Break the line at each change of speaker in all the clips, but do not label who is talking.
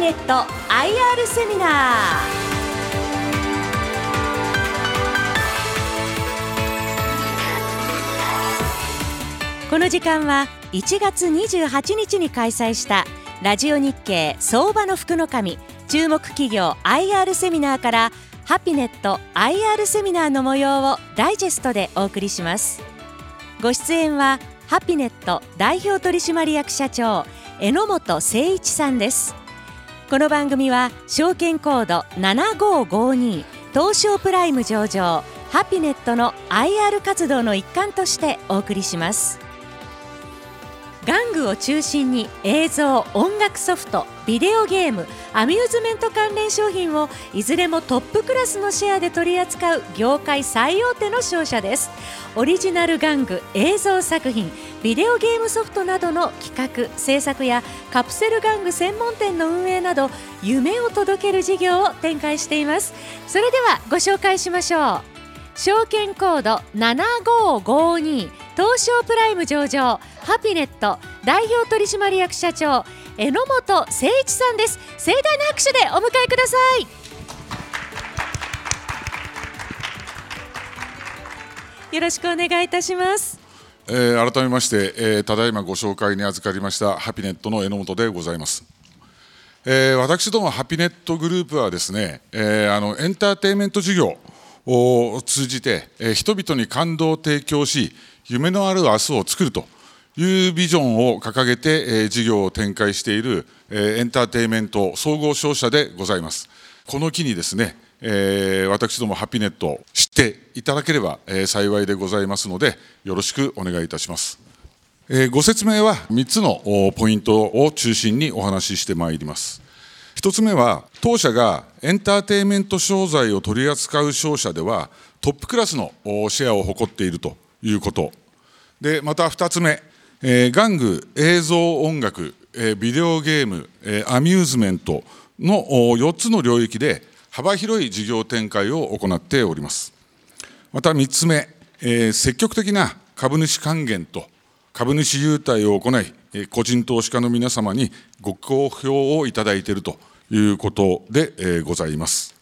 ネット IR セミナー。この時間は1月28日に開催したラジオ日経相場の福の神注目企業 IR セミナーからハピネット IR セミナーの模様をダイジェストでお送りします。ご出演はハピネット代表取締役社長榎本誠一さんです。この番組は証券コード7552東証プライム上場ハピネットの IR 活動の一環としてお送りします。玩具を中心に映像音楽ソフトビデオゲームアミューズメント関連商品をいずれもトップクラスのシェアで取り扱う業界最大手の商社です。オリジナル玩具映像作品ビデオゲームソフトなどの企画制作やカプセル玩具専門店の運営など夢を届ける事業を展開しています。それではご紹介しましょう。証券コード7552東証プライム上場ハピネット代表取締役社長榎本誠一さんです。盛大な拍手でお迎えください。よろしくお願いいたします。
えー、改めまして、えー、ただいまご紹介に預かりましたハピネットの榎本でございます。えー、私どもハピネットグループはですね、えー、あのエンターテインメント事業を通じて、えー、人々に感動を提供し夢のある明日を作るというビジョンを掲げて、え、事業を展開している、え、エンターテインメント総合商社でございます。この機にですね、え、私どもハピネットを知っていただければ、え、幸いでございますので、よろしくお願いいたします。ご説明は3つのポイントを中心にお話ししてまいります。1つ目は、当社がエンターテインメント商材を取り扱う商社では、トップクラスのシェアを誇っているということ。で、また2つ目、えー、玩具、映像、音楽、えー、ビデオゲーム、えー、アミューズメントの4つの領域で幅広い事業展開を行っております。また3つ目、えー、積極的な株主還元と株主優待を行い、個人投資家の皆様にご好評をいただいているということで、えー、ございます。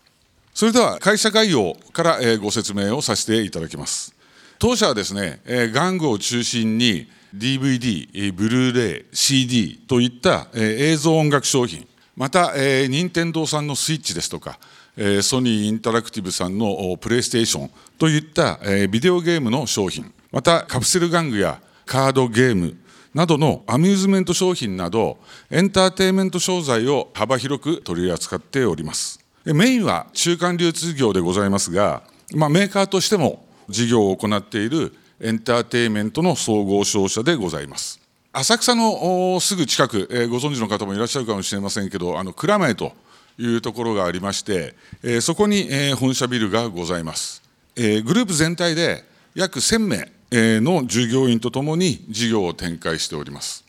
それでは会社概要から、えー、ご説明をさせていただきます。当社はですね、え、玩具を中心に DVD、ブルーレイ、CD といった映像音楽商品、また、任天堂さんのスイッチですとか、ソニーインタラクティブさんのプレイステーションといったビデオゲームの商品、またカプセル玩具やカードゲームなどのアミューズメント商品など、エンターテインメント商材を幅広く取り扱っております。メインは中間流通業でございますが、まあ、メーカーとしても事業を行っているエンターテインメントの総合商社でございます。浅草のすぐ近く、えー、ご存知の方もいらっしゃるかもしれませんけど、あの蔵前というところがありまして、えー、そこに、えー、本社ビルがございます。えー、グループ全体で約1000名、えー、の従業員とともに事業を展開しております。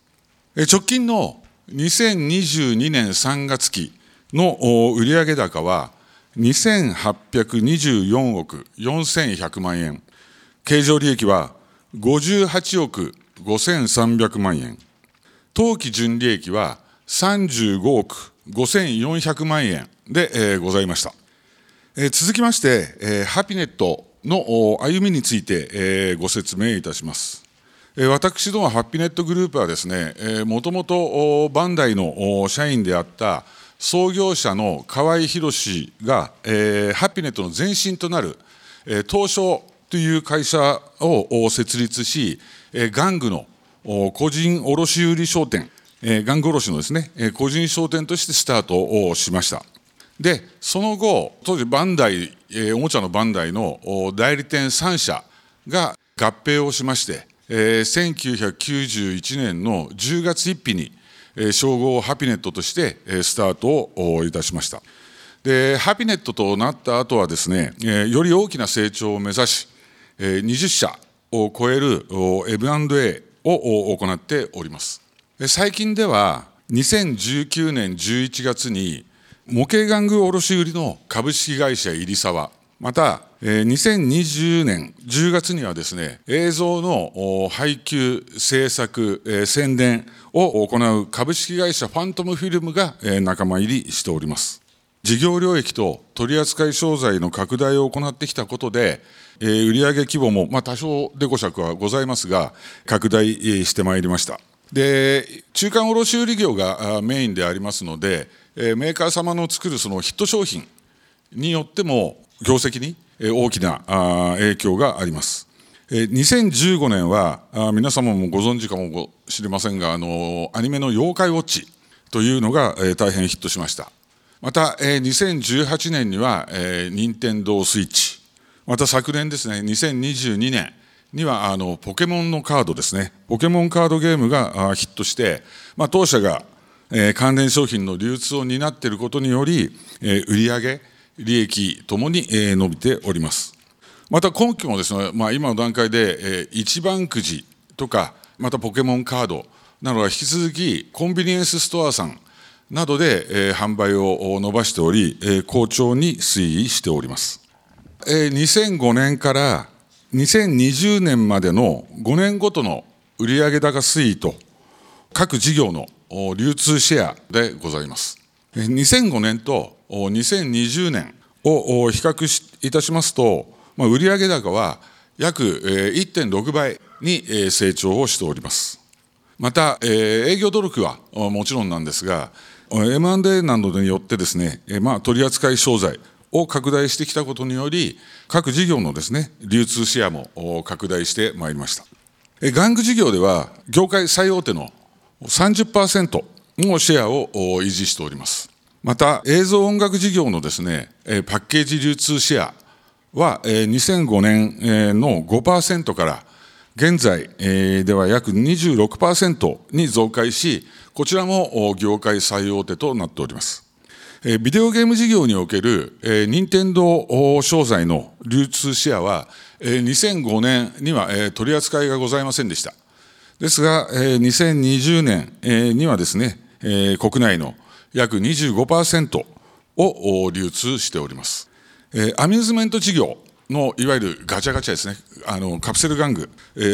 えー、直近の2022年3月期の売上高は2824億4100万円。経常利益は58億5300万円。当期純利益は35億5400万円で、えー、ございました。えー、続きまして、えー、ハピネットの歩みについて、えー、ご説明いたします。私どもハピネットグループはですね、もともとバンダイの社員であった創業者の河合宏が、えー、ハピネットの前身となる、えー、東証という会社を設立し、玩具の個人卸売商店、玩具卸のですね、個人商店としてスタートをしました。で、その後、当時バンダイ、おもちゃのバンダイの代理店3社が合併をしまして、1991年の10月1日に称号ハピネットとしてスタートをいたしました。で、ハピネットとなった後はですね、より大きな成長を目指し、20社を超える M&A を行っております。最近では2019年11月に模型玩具卸売の株式会社入沢また、2020年10月にはですね、映像の配給、制作、宣伝を行う株式会社ファントムフィルムが仲間入りしております。事業領域と取扱商材の拡大を行ってきたことで、売上規模も、まあ、多少デコ尺はございますが、拡大してまいりました。で、中間卸売業がメインでありますので、メーカー様の作るそのヒット商品によっても、業績に大きな影響があります。2015年は皆様もご存知かもしれませんがあのアニメの「妖怪ウォッチ」というのが大変ヒットしました。また2018年には任天堂スイッチ。また昨年ですね2022年にはあのポケモンのカードですね。ポケモンカードゲームがヒットして、まあ、当社が関連商品の流通を担っていることにより売り上げ利益ともに伸びております。また今期もですね、まあ、今の段階で一番くじとか、またポケモンカードなどは引き続きコンビニエンスストアさんなどで販売を伸ばしており、好調に推移しております。2005年から2020年までの5年ごとの売上高推移と各事業の流通シェアでございます。2005年と2020年を比較いたしますと、売上高は約1.6倍に成長をしております。また、営業努力はもちろんなんですが、M&A などによってですね、まあ、取扱商材を拡大してきたことにより、各事業のですね、流通シェアも拡大してまいりました。玩具事業では、業界最大手の30%のシェアを維持しております。また、映像音楽事業のですね、パッケージ流通シェアは、2005年の5%から、現在では約26%に増加し、こちらも業界最大手となっております。ビデオゲーム事業における任天堂商材の流通シェアは、2005年には取り扱いがございませんでした。ですが、2020年にはですね、国内の約25%を流通しております。アミューズメント事業のいわゆるガチャガチャですね、あのカプセル玩具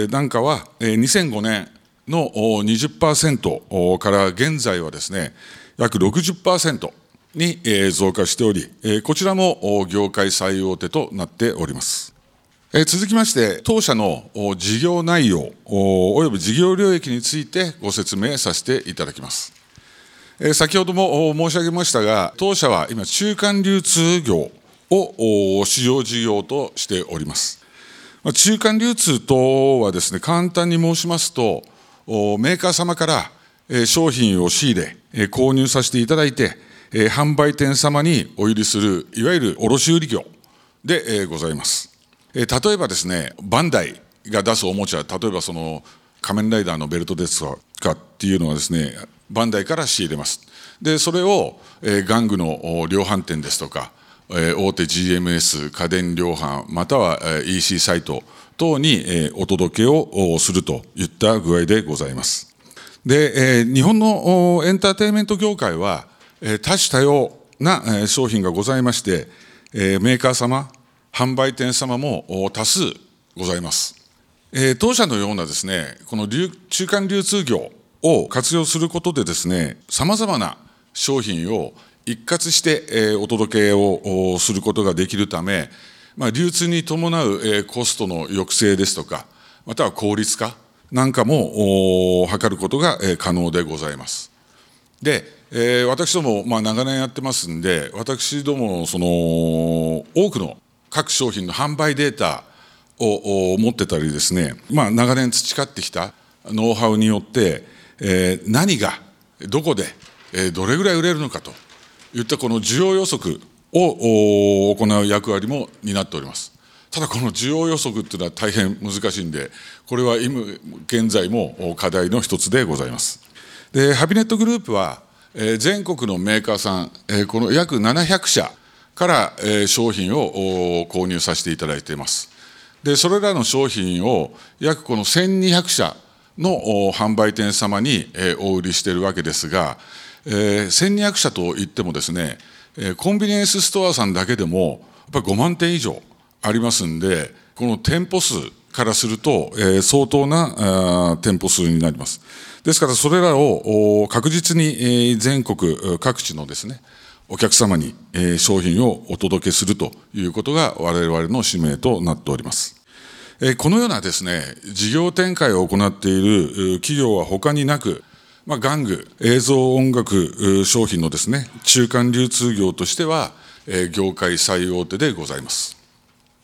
なんかは2005年の20%から現在はですね、約60%に増加しており、こちらも業界最大手となっております。続きまして、当社の事業内容および事業領域についてご説明させていただきます。先ほども申し上げましたが、当社は今、中間流通業を主要事業としております。中間流通とはですね、簡単に申しますと、メーカー様から商品を仕入れ、購入させていただいて、販売店様にお売りする、いわゆる卸売業でございます。例えばですね、バンダイが出すおもちゃ、例えばその仮面ライダーのベルトですとかっていうのはですね、バンダイから仕入れます。で、それを、えー、玩具の量販店ですとか、えー、大手 GMS 家電量販または、えー、EC サイト等に、えー、お届けをするといった具合でございます。で、えー、日本のエンターテインメント業界は、えー、多種多様な、えー、商品がございまして、えー、メーカー様、販売店様も多数ございます。えー、当社のようなですね、この中間流通業を活用することでですね、さまざまな商品を一括して、え、お届けをすることができるため、まあ、流通に伴う、え、コストの抑制ですとか、または効率化なんかも図ることが、え、可能でございます。で、え、私ども、まあ、長年やってますんで、私どもその多くの各商品の販売データを持ってたりですね、まあ、長年培ってきたノウハウによって、えー、何がどこで、えー、どれぐらい売れるのかといったこの需要予測を行う役割も担っております。ただこの需要予測っていうのは大変難しいんで、これは今現在も課題の一つでございます。で、ハビネットグループは、えー、全国のメーカーさん、えー、この約700社から、えー、商品を購入させていただいています。で、それらの商品を約この1200社の販売店様にお売りしているわけですが、1200社といってもですね、コンビニエンスストアさんだけでも、やっぱり5万点以上ありますんで、この店舗数からすると、相当な店舗数になります。ですから、それらを確実に全国各地のですね、お客様に商品をお届けするということが我々の使命となっております。このようなですね、事業展開を行っている企業は他になく、まあ、玩具、映像音楽商品のですね、中間流通業としては、業界最大手でございます。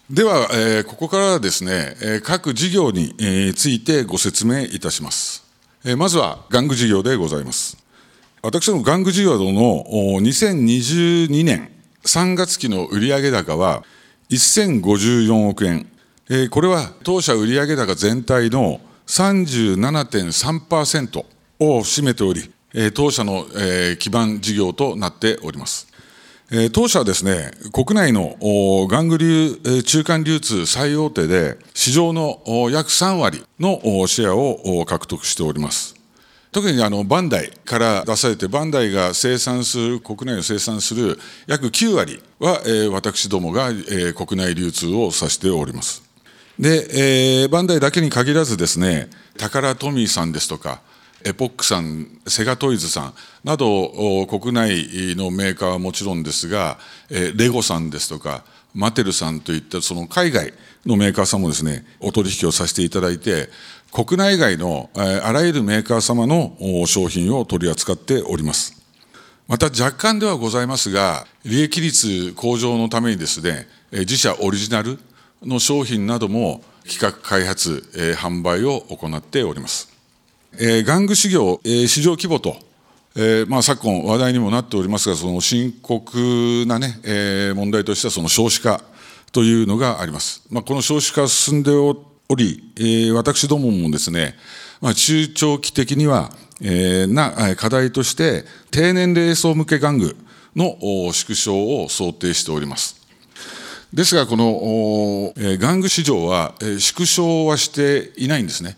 では、ここからはですね、各事業についてご説明いたします。まずは、玩具事業でございます。私ども玩具事業の2022年3月期の売上高は1054億円。これは当社売上高全体の37.3%を占めており、当社の基盤事業となっております。当社はですね、国内の玩具流中間流通最大手で、市場の約3割のシェアを獲得しております。特にあのバンダイから出されて、バンダイが生産する、国内を生産する約9割は、私どもが、国内流通をさせております。で、えー、バンダイだけに限らずですね、タカラトミーさんですとか、エポックさん、セガトイズさんなど、国内のメーカーはもちろんですが、えレゴさんですとか、マテルさんといったその海外のメーカーさんもですね、お取引をさせていただいて、国内外のあらゆるメーカー様の商品を取り扱っております。また若干ではございますが、利益率向上のためにですね、自社オリジナルの商品なども企画開発、販売を行っております。玩具市業、市場規模と、えーまあ、昨今話題にもなっておりますが、その深刻なね、えー、問題としてはその少子化というのがあります。まあ、この少子化進んでおおり、えー、私どももですね、まあ、中長期的には、えー、な課題として、低年齢層向け玩具の縮小を想定しております。ですが、この、えー、玩具市場は、えー、縮小はしていないんですね。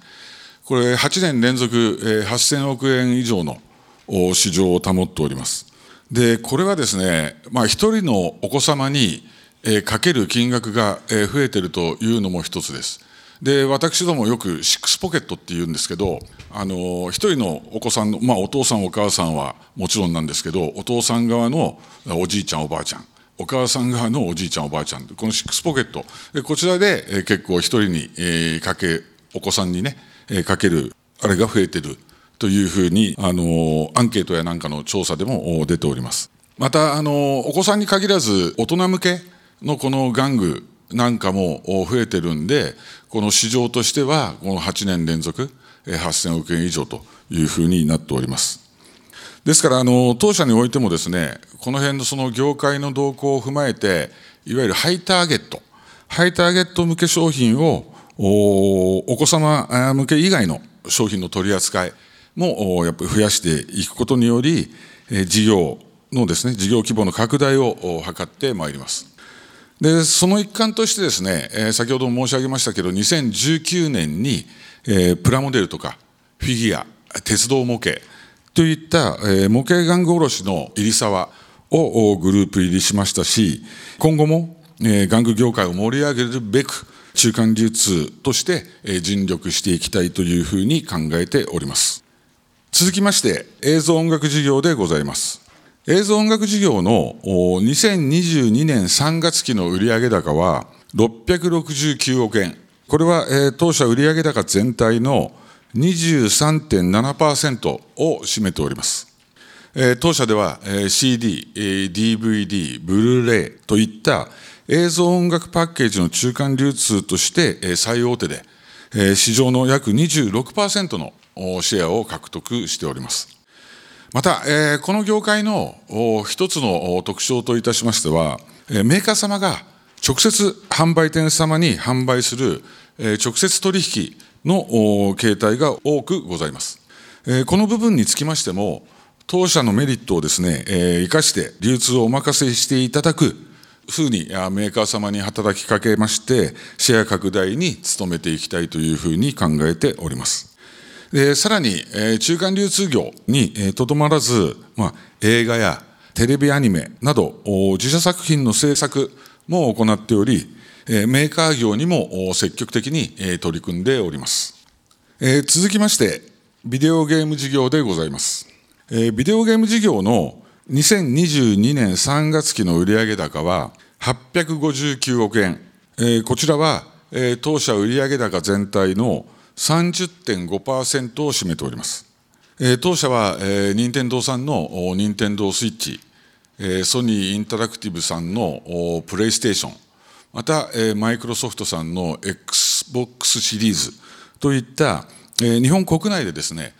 これ、8年連続、えー、8000億円以上の市場を保っております。で、これはですね、まあ、一人のお子様に、えー、かける金額が、えー、増えてるというのも一つです。で私どもよくシックスポケットって言うんですけどあの一人のお子さんの、まあ、お父さんお母さんはもちろんなんですけどお父さん側のおじいちゃんおばあちゃんお母さん側のおじいちゃんおばあちゃんこのシックスポケット。こちらで、結構一人に、かけお子さんにね、かけるあれが増えてる。というふうにあのアンケートやなんかの調査でも出ております。またあのお子さんに限らず大人向けのこの玩具なんかも増えてるんで、この市場としては、この8年連続、8000億円以上というふうになっております。ですから、あの、当社においてもですね、この辺のその業界の動向を踏まえて、いわゆるハイターゲット、ハイターゲット向け商品を、お子様向け以外の商品の取り扱いもやっぱり増やしていくことにより、事業のですね、事業規模の拡大を図ってまいります。で、その一環としてですね、先ほども申し上げましたけど、2019年に、え、プラモデルとかフィギュア、鉄道模型といった、えー、模型玩具卸の入沢をグループ入りしましたし、今後も、えー、玩具業界を盛り上げるべく、中間流通として、えー、尽力していきたいというふうに考えております。続きまして、映像音楽事業でございます。映像音楽事業の2022年3月期の売上高は669億円。これは、え当社売上高全体の23.7%を占めております。当社では、CD、DVD、ブルーレイといった映像音楽パッケージの中間流通として、最大手で、市場の約26%のシェアを獲得しております。また、この業界の一つの特徴といたしましては、メーカー様が直接販売店様に販売する、直接取引の形態が多くございます。この部分につきましても、当社のメリットをですね、生かして流通をお任せしていただくふうにメーカー様に働きかけまして、シェア拡大に努めていきたいというふうに考えております。でさらに、中間流通業にとど、まらず、まあ、映画やテレビアニメなど自社作品の制作も行っており、メーカー業にも積極的に取り組んでおります。続きまして、ビデオゲーム事業でございます。ビデオゲーム事業の2022年3月期の売上高は859億円。こちらは当社売上高全体の30.5%を占めております。当社は任天堂さんの任天堂スイッチ、ソニーインタラクティブさんのプレイステーション、またマイクロソフトさんの XBOX シリーズといった日本国内でですね、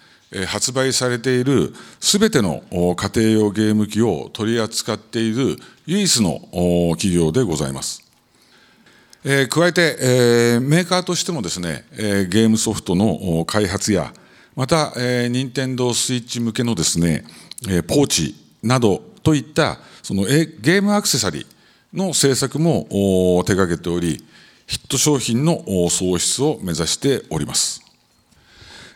発売されているすべての家庭用ゲーム機を取り扱っている唯一の企業でございます。えー、加えて、えー、メーカーとしてもですね、えー、ゲームソフトの開発や、また、えー、任天堂スイッチ向けのですね、えー、ポーチなどといったそのゲームアクセサリーの製作も手掛けており、ヒット商品の創出を目指しております。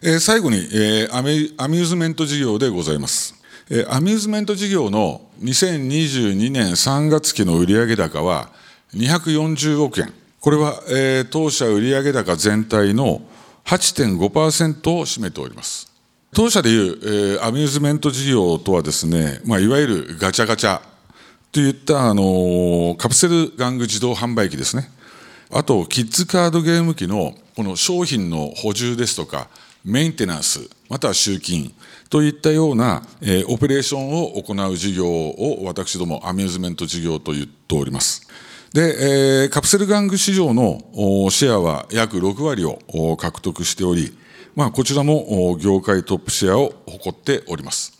えー、最後に、えーアミ、アミューズメント事業でございます。えー、アミューズメント事業の2022年3月期の売上高は240億円。これは、えー、当社売上高全体の8.5%を占めております。当社でいう、えー、アミューズメント事業とはですね、まあ、いわゆるガチャガチャといった、あのカプセル玩具自動販売機ですね。あと、キッズカードゲーム機のこの商品の補充ですとか、メンテナンス、または集金といったような、えー、オペレーションを行う事業を私どもアミューズメント事業と言っております。で、えー、カプセル玩具市場のシェアは約6割を獲得しており、まあ、こちらも業界トップシェアを誇っております。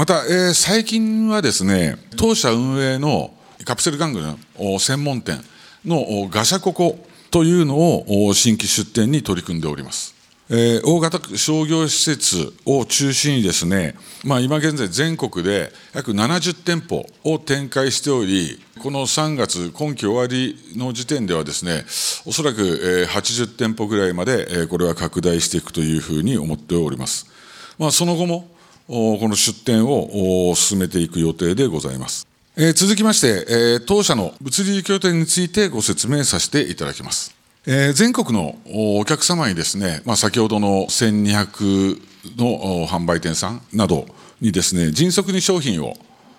また、えー、最近はですね、当社運営のカプセル玩具の専門店のガシャココというのを新規出店に取り組んでおります。えー、大型商業施設を中心にですね、まあ、今現在全国で約70店舗を展開しており、この3月、今期終わりの時点ではですね、おそらく、80店舗ぐらいまで、これは拡大していくというふうに思っております。まあ、その後も、この出店を進めていく予定でございます。続きまして、当社の物流拠点についてご説明させていただきます。全国のお客様にですね、まあ、先ほどの1200の販売店さんなどにですね、迅速に商品を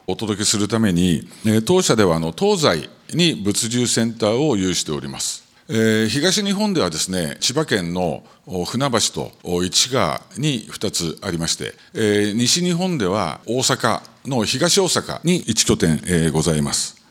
お届けするために、当社では東西に物流センターを有しております。えー、東日本ではですね、千葉県の船橋と市川に2つありまして、えー、西日本では大阪の東大阪に1拠点、えー、ございます。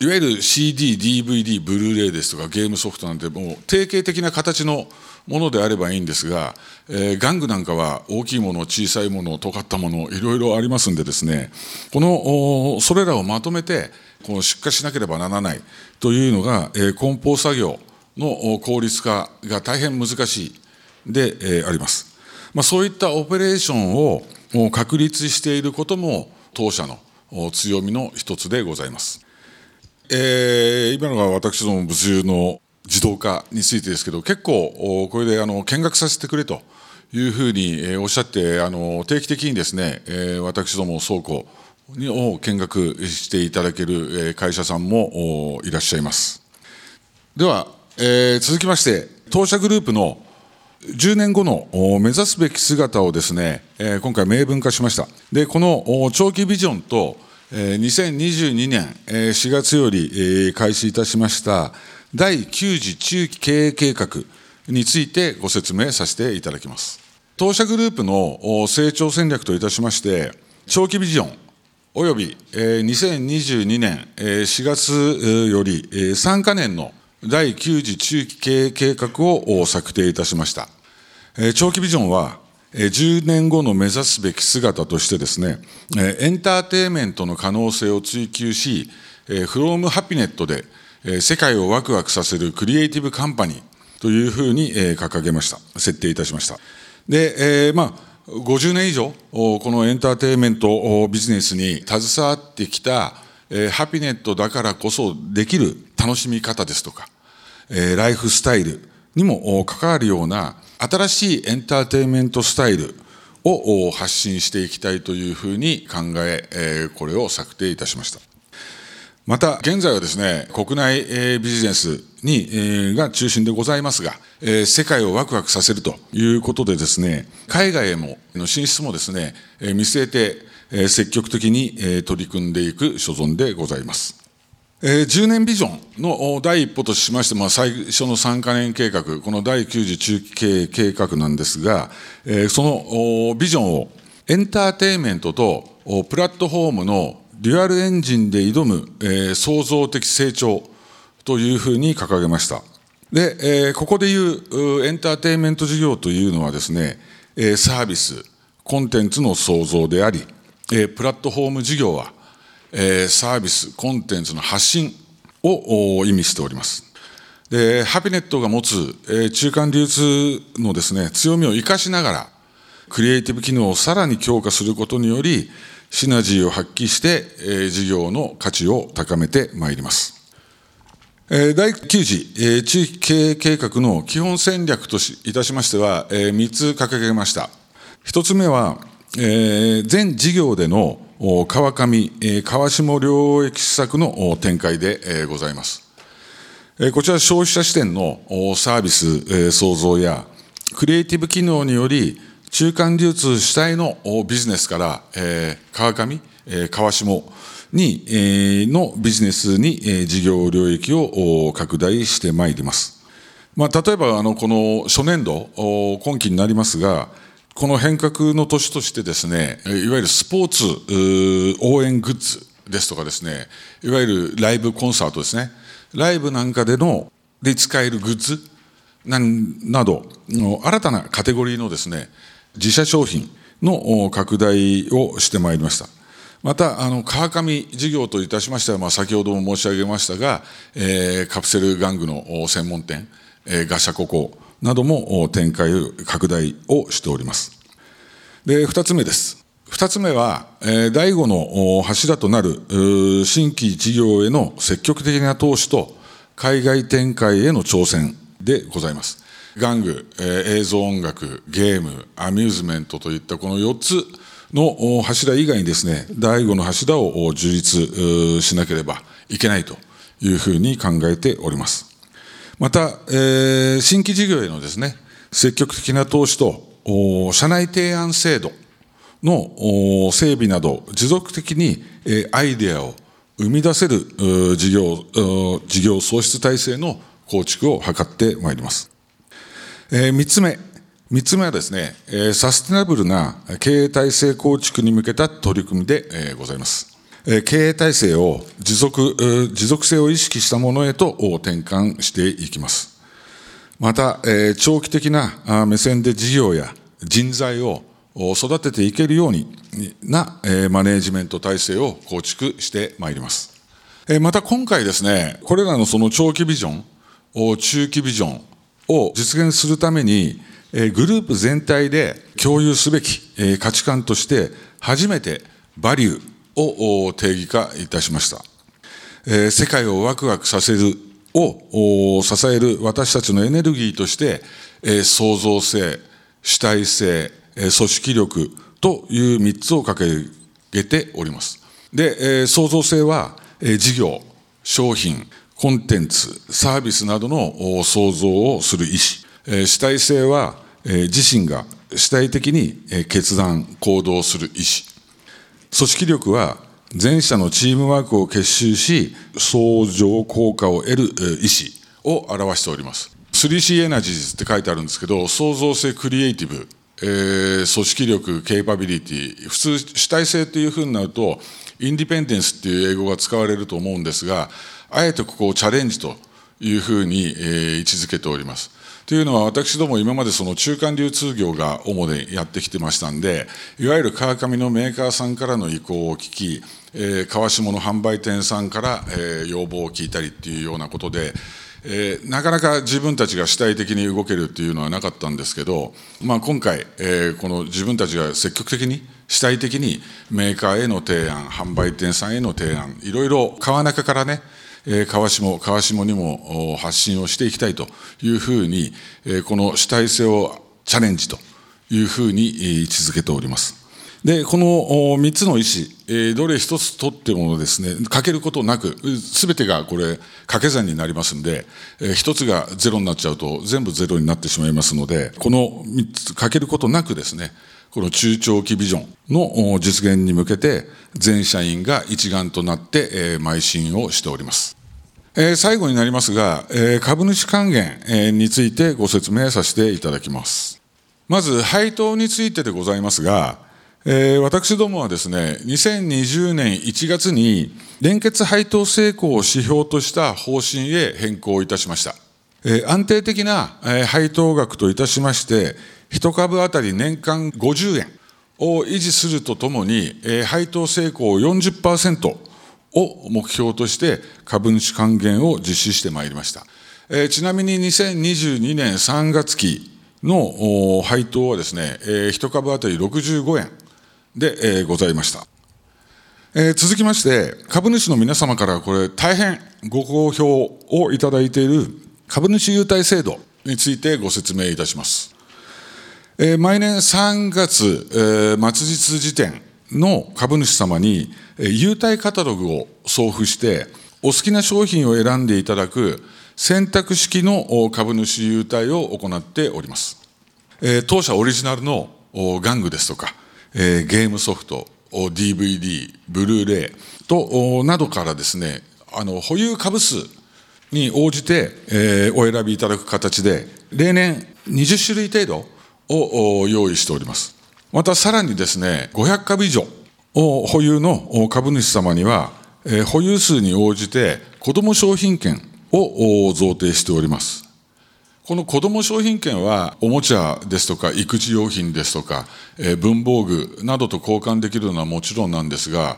いわゆる CD、DVD、ブルーレイですとかゲームソフトなんてもう定型的な形のものであればいいんですが、えー、玩具なんかは大きいもの、小さいもの、尖ったもの、いろいろありますんでですね、この、それらをまとめて、この出荷しなければならないというのが、えー、梱包作業の効率化が大変難しいで、あります。まあ、そういったオペレーションを確立していることも当社の強みの一つでございます。えー、今のが私ども物流の自動化についてですけど、結構、これであの見学させてくれというふうにおっしゃって、あの定期的にですね、私ども倉庫を見学していただける会社さんもいらっしゃいます。では、えー、続きまして、当社グループの10年後の目指すべき姿をですね、今回明文化しました。で、この長期ビジョンと2022年4月より開始いたしました第9次中期経営計画についてご説明させていただきます。当社グループの成長戦略といたしまして、長期ビジョンおよび2022年4月より3か年の第9次中期経営計画を策定いたしました。長期ビジョンは10年後の目指すべき姿としてですね、エンターテインメントの可能性を追求し、フロームハピネットで世界をワクワクさせるクリエイティブカンパニーというふうに掲げました。設定いたしました。で、えー、まあ、50年以上、このエンターテインメントビジネスに携わってきた、ハピネットだからこそできる楽しみ方ですとか、ライフスタイルにも関わるような新しいエンターテインメントスタイルを発信していきたいというふうに考え、これを策定いたしました。また、現在はですね、国内ビジネスに、が中心でございますが、世界をワクワクさせるということでですね、海外へもの進出もですね、見据えて、積極的に取り組んでいく所存でございます。10年ビジョンの第一歩としまして、まあ、最初の3か年計画、この第9次中期経営計画なんですが、そのビジョンをエンターテインメントとプラットフォームのデュアルエンジンで挑む、創造的成長というふうに掲げました。で、ここでいうエンターテインメント事業というのはですね、サービス、コンテンツの創造であり、プラットフォーム事業は、え、サービス、コンテンツの発信を意味しております。で、ハピネットが持つ、え、中間流通のですね、強みを生かしながら、クリエイティブ機能をさらに強化することにより、シナジーを発揮して、え、事業の価値を高めてまいります。第9次、地域経営計画の基本戦略といたしましては、3つ掲げました。1つ目は、えー、全事業での川上、川下領域施策の展開でございます。こちら消費者視点のサービス創造や、クリエイティブ機能により、中間流通主体のビジネスから、川上、川下に、のビジネスに事業領域を拡大してまいります。まあ、例えば、あの、この初年度、今期になりますが、この変革の年としてですね、いわゆるスポーツ応援グッズですとかですね、いわゆるライブコンサートですね、ライブなんかでの、で使えるグッズなどの新たなカテゴリーのですね、自社商品の拡大をしてまいりました。また、あの、川上事業といたしましては、まあ、先ほども申し上げましたが、えー、カプセル玩具の専門店、えー、ガシャココ、なども展開、拡大をしております。で、二つ目です。二つ目は、第五の柱となる新規事業への積極的な投資と海外展開への挑戦でございます。玩具、映像音楽、ゲーム、アミューズメントといったこの4つの柱以外にですね、第5の柱を樹立しなければいけないというふうに考えております。また、えー、新規事業へのですね、積極的な投資と、社内提案制度の整備など、持続的にアイデアを生み出せる事業、事業創出体制の構築を図ってまいります。えー、3つ目。3つ目はですね、サステナブルな経営体制構築に向けた取り組みでございます。経営体制を持続、持続性を意識したものへと転換していきます。また、長期的な目線で事業や人材を育てていけるようになマネージメント体制を構築してまいります。また今回ですね、これらのその長期ビジョン、中期ビジョンを実現するために、グループ全体で共有すべき価値観として初めてバリューを定義化いたしました。えー、世界をワクワクさせるを支える私たちのエネルギーとして、えー、創造性、主体性、えー、組織力という3つを掲げております。で、えー、創造性は、えー、事業、商品、コンテンツ、サービスなどの創造をする意思。えー、主体性は、えー、自身が主体的に決断、行動する意思。組織力は全社のチームワークを結集し、相乗効果を得る意思を表しております。3C エナジーズって書いてあるんですけど、創造性クリエイティブ、えー、組織力、ケイパビリティ、普通主体性っていうふうになると、インディペンデンスっていう英語が使われると思うんですが、あえてここをチャレンジというふうに、えー、位置づけております。というのは私ども今までその中間流通業が主でやってきてましたんでいわゆる川上のメーカーさんからの意向を聞き、えー、川下の販売店さんから、えー、要望を聞いたりっていうようなことで、えー、なかなか自分たちが主体的に動けるっていうのはなかったんですけど、まあ、今回、えー、この自分たちが積極的に主体的にメーカーへの提案販売店さんへの提案いろいろ川中からね川下、川下にも発信をしていきたいというふうに、この主体性をチャレンジというふうに位置づけております。でこの3つの意思、どれ一つとってもですねかけることなく全てがこれ掛け算になりますんで、えー、1つがゼロになっちゃうと全部ゼロになってしまいますのでこの3つかけることなくですねこの中長期ビジョンの実現に向けて全社員が一丸となって、えー、邁進をしております。えー、最後になりますが、えー、株主還元、えー、についてご説明させていただきます。まず配当についてでございますが、えー、私どもはですね、2020年1月に連結配当成功を指標とした方針へ変更いたしました。えー、安定的な、配当額といたしまして、1株当たり年間50円を維持するとともに、配当成功40%を目標として株主還元を実施してまいりました。ちなみに2022年3月期の配当はですね、えー、1株当たり65円で、ございました。続きまして、株主の皆様からこれ大変ご好評をいただいている株主優待制度についてご説明いたします。えー、毎年3月、えー、末日時点の株主様に、えー、優待カタログを送付して、お好きな商品を選んでいただく選択式の株主優待を行っております。えー、当社オリジナルの玩具ですとか、えー、ゲームソフト、DVD、ブルーレイとなどからですね、あの保有株数に応じて、えー、お選びいただく形で、例年20種類程度を用意しております。またさらにですね、500株以上を保有の株主様には、保有数に応じて子ども商品券を贈呈しております。この子ども商品券はおもちゃですとか育児用品ですとか、文房具などと交換できるのはもちろんなんですが、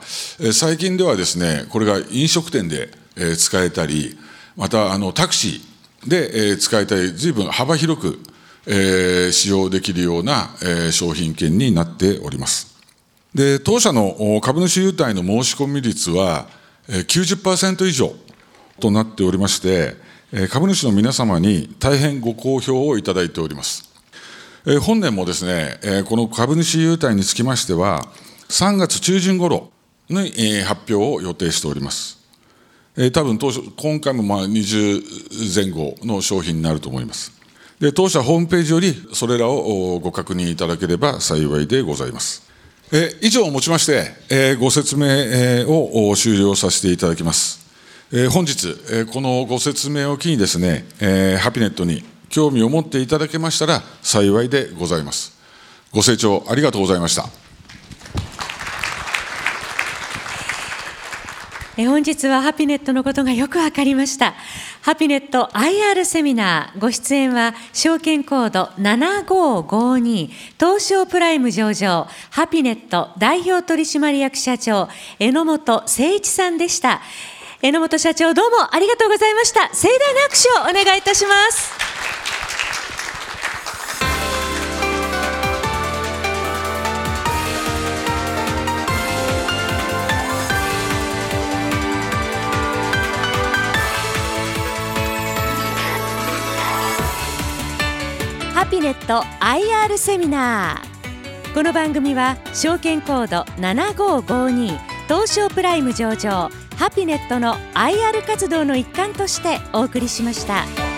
最近ではですねこれが飲食店で、使えたりまたあのタクシーで、使えたり随分幅広く、え使用できるような、え商品券になっております。で当社の株主優待の申し込み率はえー90%以上となっておりまして株主の皆様に大変ご好評をいただいております。本年もですね、この株主優待につきましては、3月中旬頃に発表を予定しております。多分当初、今回もまあ20前後の商品になると思います。で当社ホームページよりそれらをご確認いただければ幸いでございます。え以上をもちまして、えご説明を終了させていただきます。え、本日、え、このご説明を機にですね、え、ハピネットに興味を持っていただけましたら幸いでございます。ご清聴ありがとうございました。
え本日はハピネットのことがよくわかりました。ハピネット IR セミナーご出演は証券コード7552東証プライム上場ハピネット代表取締役社長榎本誠一さんでした。榎本社長どうもありがとうございました盛大な拍手をお願いいたしますネット IR セミナーこの番組は証券コード7552東証プライム上場ハピネットの IR 活動の一環としてお送りしました。